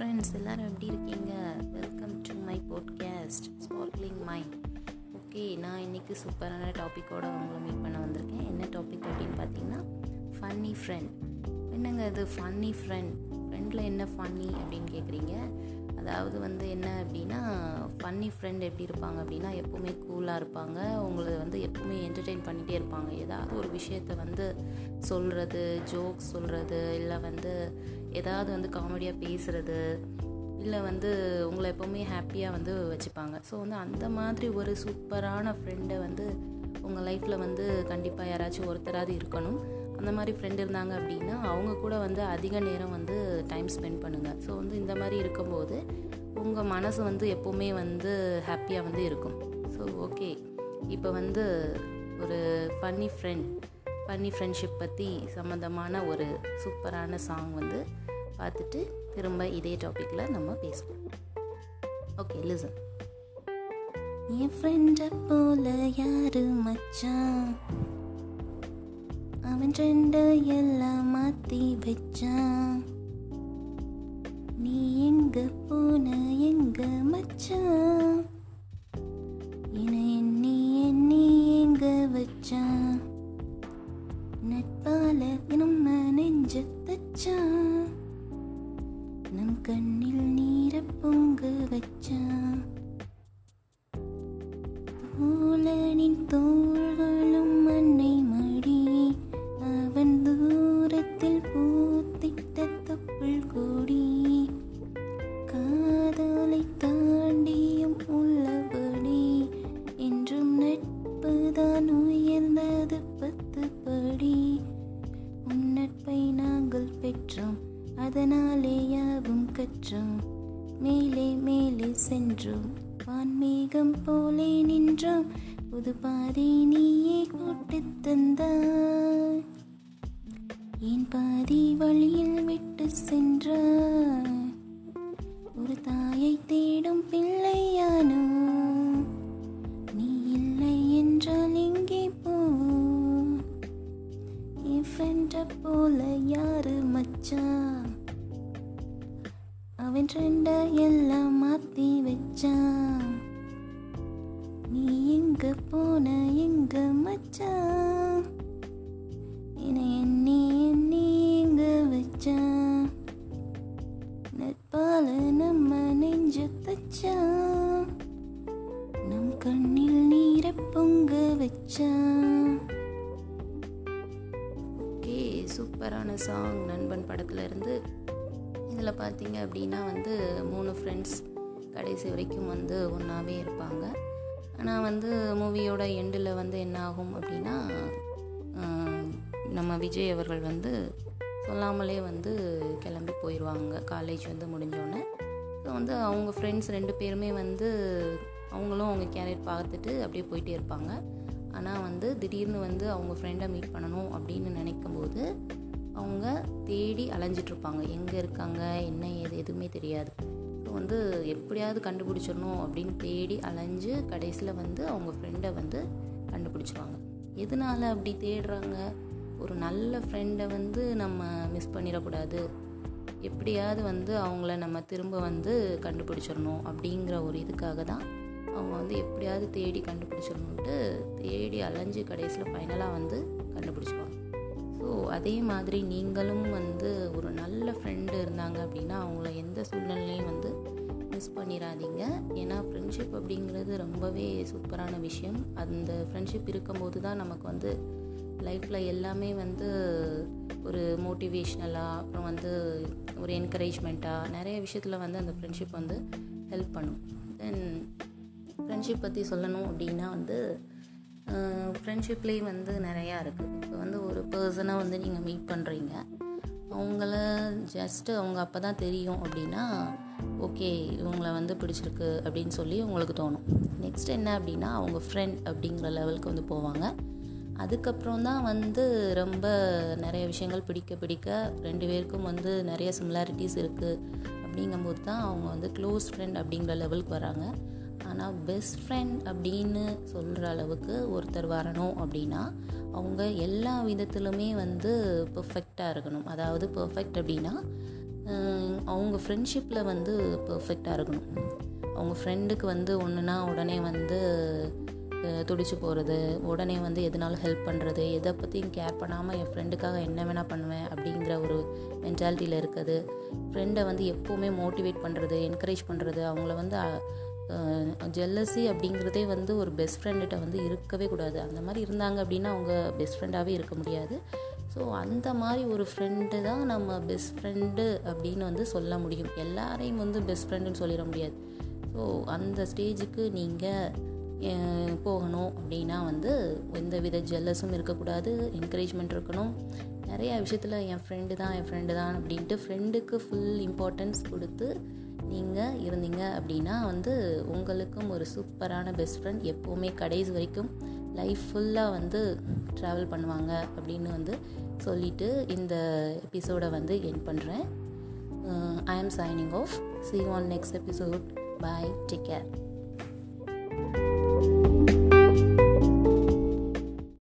Friends எல்லோரும் எப்படி இருக்கீங்க? Welcome to my podcast sparkling mind okay நான் இன்றைக்கி சூப்பரான டாப்பிக்கோடு உங்களை மீட் பண்ண வந்திருக்கேன். என்ன டாபிக் அப்படின்னு பார்த்தீங்கன்னா ஃபன்னி ஃப்ரெண்ட் என்னங்க இது ஃபன்னி ஃப்ரெண்ட் ஃப்ரெண்டில் என்ன ஃபன்னி அப்படின்னு கேட்குறீங்க அதாவது வந்து என்ன அப்படின்னா ஃபன்னி ஃப்ரெண்ட் எப்படி இருப்பாங்க அப்படின்னா எப்போவுமே கூலாக இருப்பாங்க. உங்களை வந்து எப்போவுமே என்டர்டெயின் பண்ணிகிட்டே இருப்பாங்க. ஏதாவது ஒரு விஷயத்த வந்து சொல்கிறது ஜோக்ஸ் சொல்கிறது இல்லை வந்து ஏதாவது வந்து காமெடியாக பேசுகிறது இல்லை வந்து உங்களை எப்போவுமே ஹாப்பியாக வந்து வச்சுப்பாங்க. ஸோ வந்து அந்த மாதிரி ஒரு சூப்பரான ஃப்ரெண்டை வந்து உங்கள் லைஃப்பில் வந்து கண்டிப்பாக யாராச்சும் ஒருத்தராவது இருக்கணும். அந்த மாதிரி ஃப்ரெண்ட் இருந்தாங்க அப்படின்னா அவங்க கூட வந்து அதிக நேரம் வந்து டைம் ஸ்பெண்ட் பண்ணுங்கள் ஸோ வந்து இந்த மாதிரி இருக்கும்போது உங்கள் மனசு வந்து எப்போவுமே வந்து ஹாப்பியாக வந்து இருக்கும். ஸோ ஓகே இப்போ வந்து ஒரு ஃபன்னி ஃப்ரெண்ட் பன்னி ஃப்ரெண்ட்ஷிப் பற்றி சம்மந்தமான ஒரு சூப்பரான சாங் வந்து பார்த்துட்டு திரும்ப இதே டாப்பிக்கில் நம்ம பேசுவோம். ஓகே லிசன் என் ஃப்ரெண்டை போல யாரு மச்சான் அவன் ரெண்டு எல்லாம் மாற்றி வச்சான் நீ எங்க போன எங்க மச்சான் நெஞ்ச தச்சான் நம் கண்ணில் நீர பொங்க வச்சான். தோழனின் தோள்களும் யாவும் மேலே மேலே சென்றோம் வான்மேகம் போலே நின்றோம் புது பாதை நீயே கூட்டு தந்தாய். என் பாதி வழியில் விட்டு சென்றாய்? ஒரு தாயை தேடும் பிள்ளையானோ? நீ இல்லை என்றால் எங்கே போ? என் ஃப்ரெண்ட போல யாரு மச்சான் அவன் ட்ரெண்ட எல்லாம் மாத்தி வச்சான். நீ எங்க போன எங்க மச்சான்? என்னை எண்ணி எண்ணி எங்க வச்சான்? நட்பால நம்ம நெஞ்ச தச்சான். நம் கண்ணில் நீர பொங்க வச்சான். ஓகே சூப்பரான சாங் நண்பன் படத்துல இருந்து இதில் பார்த்தீங்க அப்படின்னா வந்து மூணு ஃப்ரெண்ட்ஸ் கடைசி வரைக்கும் வந்து ஒன்றாவே இருப்பாங்க. ஆனால் வந்து மூவியோட எண்டில் வந்து என்ன ஆகும் அப்படின்னா நம்ம விஜய் அவர்கள் வந்து சொல்லாமலே வந்து கிளம்பி போயிடுவாங்க காலேஜ் வந்து முடிஞ்சோடனே ஸோ வந்து அவங்க ஃப்ரெண்ட்ஸ் ரெண்டு பேருமே வந்து அவங்களும் அவங்க கேரியர் பார்த்துட்டு அப்படியே போயிட்டே இருப்பாங்க. ஆனால் வந்து திடீர்னு வந்து அவங்க ஃப்ரெண்டை மீட் பண்ணணும் அப்படின்னு நினைக்கும் போது அவங்க தேடி அலைஞ்சிட்ருப்பாங்க. எங்கே இருக்காங்க? என்ன ஏது? எதுவுமே தெரியாது. ஸோ வந்து எப்படியாவது கண்டுபிடிச்சிடணும் அப்படின்னு தேடி அலைஞ்சு கடைசியில் வந்து அவங்க ஃப்ரெண்டை வந்து கண்டுபிடிச்சிருவாங்க. எதனால் அப்படி தேடுறாங்க? ஒரு நல்ல ஃப்ரெண்டை வந்து நம்ம மிஸ் பண்ணிடக்கூடாது. எப்படியாவது வந்து அவங்கள நம்ம திரும்ப வந்து கண்டுபிடிச்சிடணும் அப்படிங்கிற ஒரு இதுக்காக தான் அவங்க வந்து எப்படியாவது தேடி கண்டுபிடிச்சிடணுன்ட்டு தேடி அலைஞ்சு கடைசியில் ஃபைனலாக வந்து கண்டுபிடிச்சிருவாங்க. ஸோ அதே மாதிரி நீங்களும் வந்து ஒரு நல்ல ஃப்ரெண்டு இருந்தாங்க அப்படின்னா அவங்கள எந்த சூழ்நிலையும் வந்து மிஸ் பண்ணிடாதீங்க ஏன்னா ஃப்ரெண்ட்ஷிப் அப்படிங்கிறது ரொம்பவே சூப்பரான விஷயம். அந்த ஃப்ரெண்ட்ஷிப் இருக்கும்போது தான் நமக்கு வந்து லைஃப்பில் எல்லாமே வந்து ஒரு மோட்டிவேஷ்னலாக அப்புறம் வந்து ஒரு என்கரேஜ்மெண்ட்டாக நிறைய விஷயத்தில் வந்து அந்த ஃப்ரெண்ட்ஷிப் வந்து ஹெல்ப் பண்ணும். தென் ஃப்ரெண்ட்ஷிப் பற்றி சொல்லணும் அப்படின்னா வந்து ஃப்ரெண்ட்ஷிப்லேயே வந்து நிறையா இருக்குது இப்போ வந்து ஒரு பர்சனை வந்து நீங்கள் மீட் பண்ணுறீங்க அவங்கள ஜஸ்ட்டு அவங்க அப்போ தான் தெரியும் அப்படின்னா ஓகே இவங்களை வந்து பிடிச்சிருக்கு அப்படின்னு சொல்லி உங்களுக்கு தோணும். நெக்ஸ்ட் என்ன அப்படின்னா அவங்க ஃப்ரெண்ட் அப்படிங்கிற லெவலுக்கு வந்து போவாங்க. அதுக்கப்புறம் தான் வந்து ரொம்ப நிறைய விஷயங்கள் பிடிக்க பிடிக்க ரெண்டு பேருக்கும் வந்து நிறைய சிமிலாரிட்டிஸ் இருக்குது அப்படிங்கும்போது தான் அவங்க வந்து க்ளோஸ் ஃப்ரெண்ட் அப்படிங்கிற லெவலுக்கு வராங்க. ஆனால் பெஸ்ட் ஃப்ரெண்ட் அப்படின்னு சொல்கிற அளவுக்கு ஒருத்தர் வரணும் அப்படின்னா அவங்க எல்லா விதத்திலுமே வந்து பர்ஃபெக்டாக இருக்கணும். அதாவது பர்ஃபெக்ட் அப்படின்னா அவங்க ஃப்ரெண்ட்ஷிப்பில் வந்து பர்ஃபெக்டாக இருக்கணும். அவங்க ஃப்ரெண்டுக்கு வந்து ஒன்றுனா உடனே வந்து துடிச்சு போகிறது உடனே வந்து எதுனாலும் ஹெல்ப் பண்ணுறது எதை பற்றியும் கேர் பண்ணாமல் என் ஃப்ரெண்டுக்காக என்ன வேணால் பண்ணுவேன் அப்படிங்கிற ஒரு மென்டாலிட்டியில் இருக்குது. ஃப்ரெண்டை வந்து எப்போவுமே மோட்டிவேட் பண்ணுறது என்கரேஜ் பண்ணுறது அவங்கள வந்து ஜெல்லசி அப்படிங்கிறதே வந்து ஒரு பெஸ்ட் ஃப்ரெண்டுகிட்ட வந்து இருக்கவே கூடாது. அந்த மாதிரி இருந்தாங்க அப்படின்னா அவங்க பெஸ்ட் ஃப்ரெண்டாகவே இருக்க முடியாது. ஸோ அந்த மாதிரி ஒரு ஃப்ரெண்டு தான் நம்ம பெஸ்ட் ஃப்ரெண்டு அப்படின்னு வந்து சொல்ல முடியும். எல்லாரையும் வந்து பெஸ்ட் ஃப்ரெண்டுன்னு சொல்லிட முடியாது. ஸோ அந்த ஸ்டேஜுக்கு நீங்கள் போகணும் அப்படின்னா வந்து எந்த வித ஜெல்லஸும் இருக்கக்கூடாது. என்கரேஜ்மெண்ட் இருக்கணும். நிறையா விஷயத்தில் என் ஃப்ரெண்டு தான் என் ஃப்ரெண்டு தான் அப்படின்ட்டு ஃப்ரெண்டுக்கு ஃபுல் இம்பார்ட்டன்ஸ் கொடுத்து நீங்கள் இருந்தீங்க அப்படின்னா வந்து உங்களுக்கும் ஒரு சூப்பரான பெஸ்ட் ஃப்ரெண்ட் எப்போவுமே கடைசி வரைக்கும் லைஃப் ஃபுல்லாக வந்து ட்ராவல் பண்ணுவாங்க அப்படின்னு வந்து சொல்லிவிட்டு இந்த எபிசோடை வந்து என் பண்ணுறேன் I am signing off see on next episode bye take care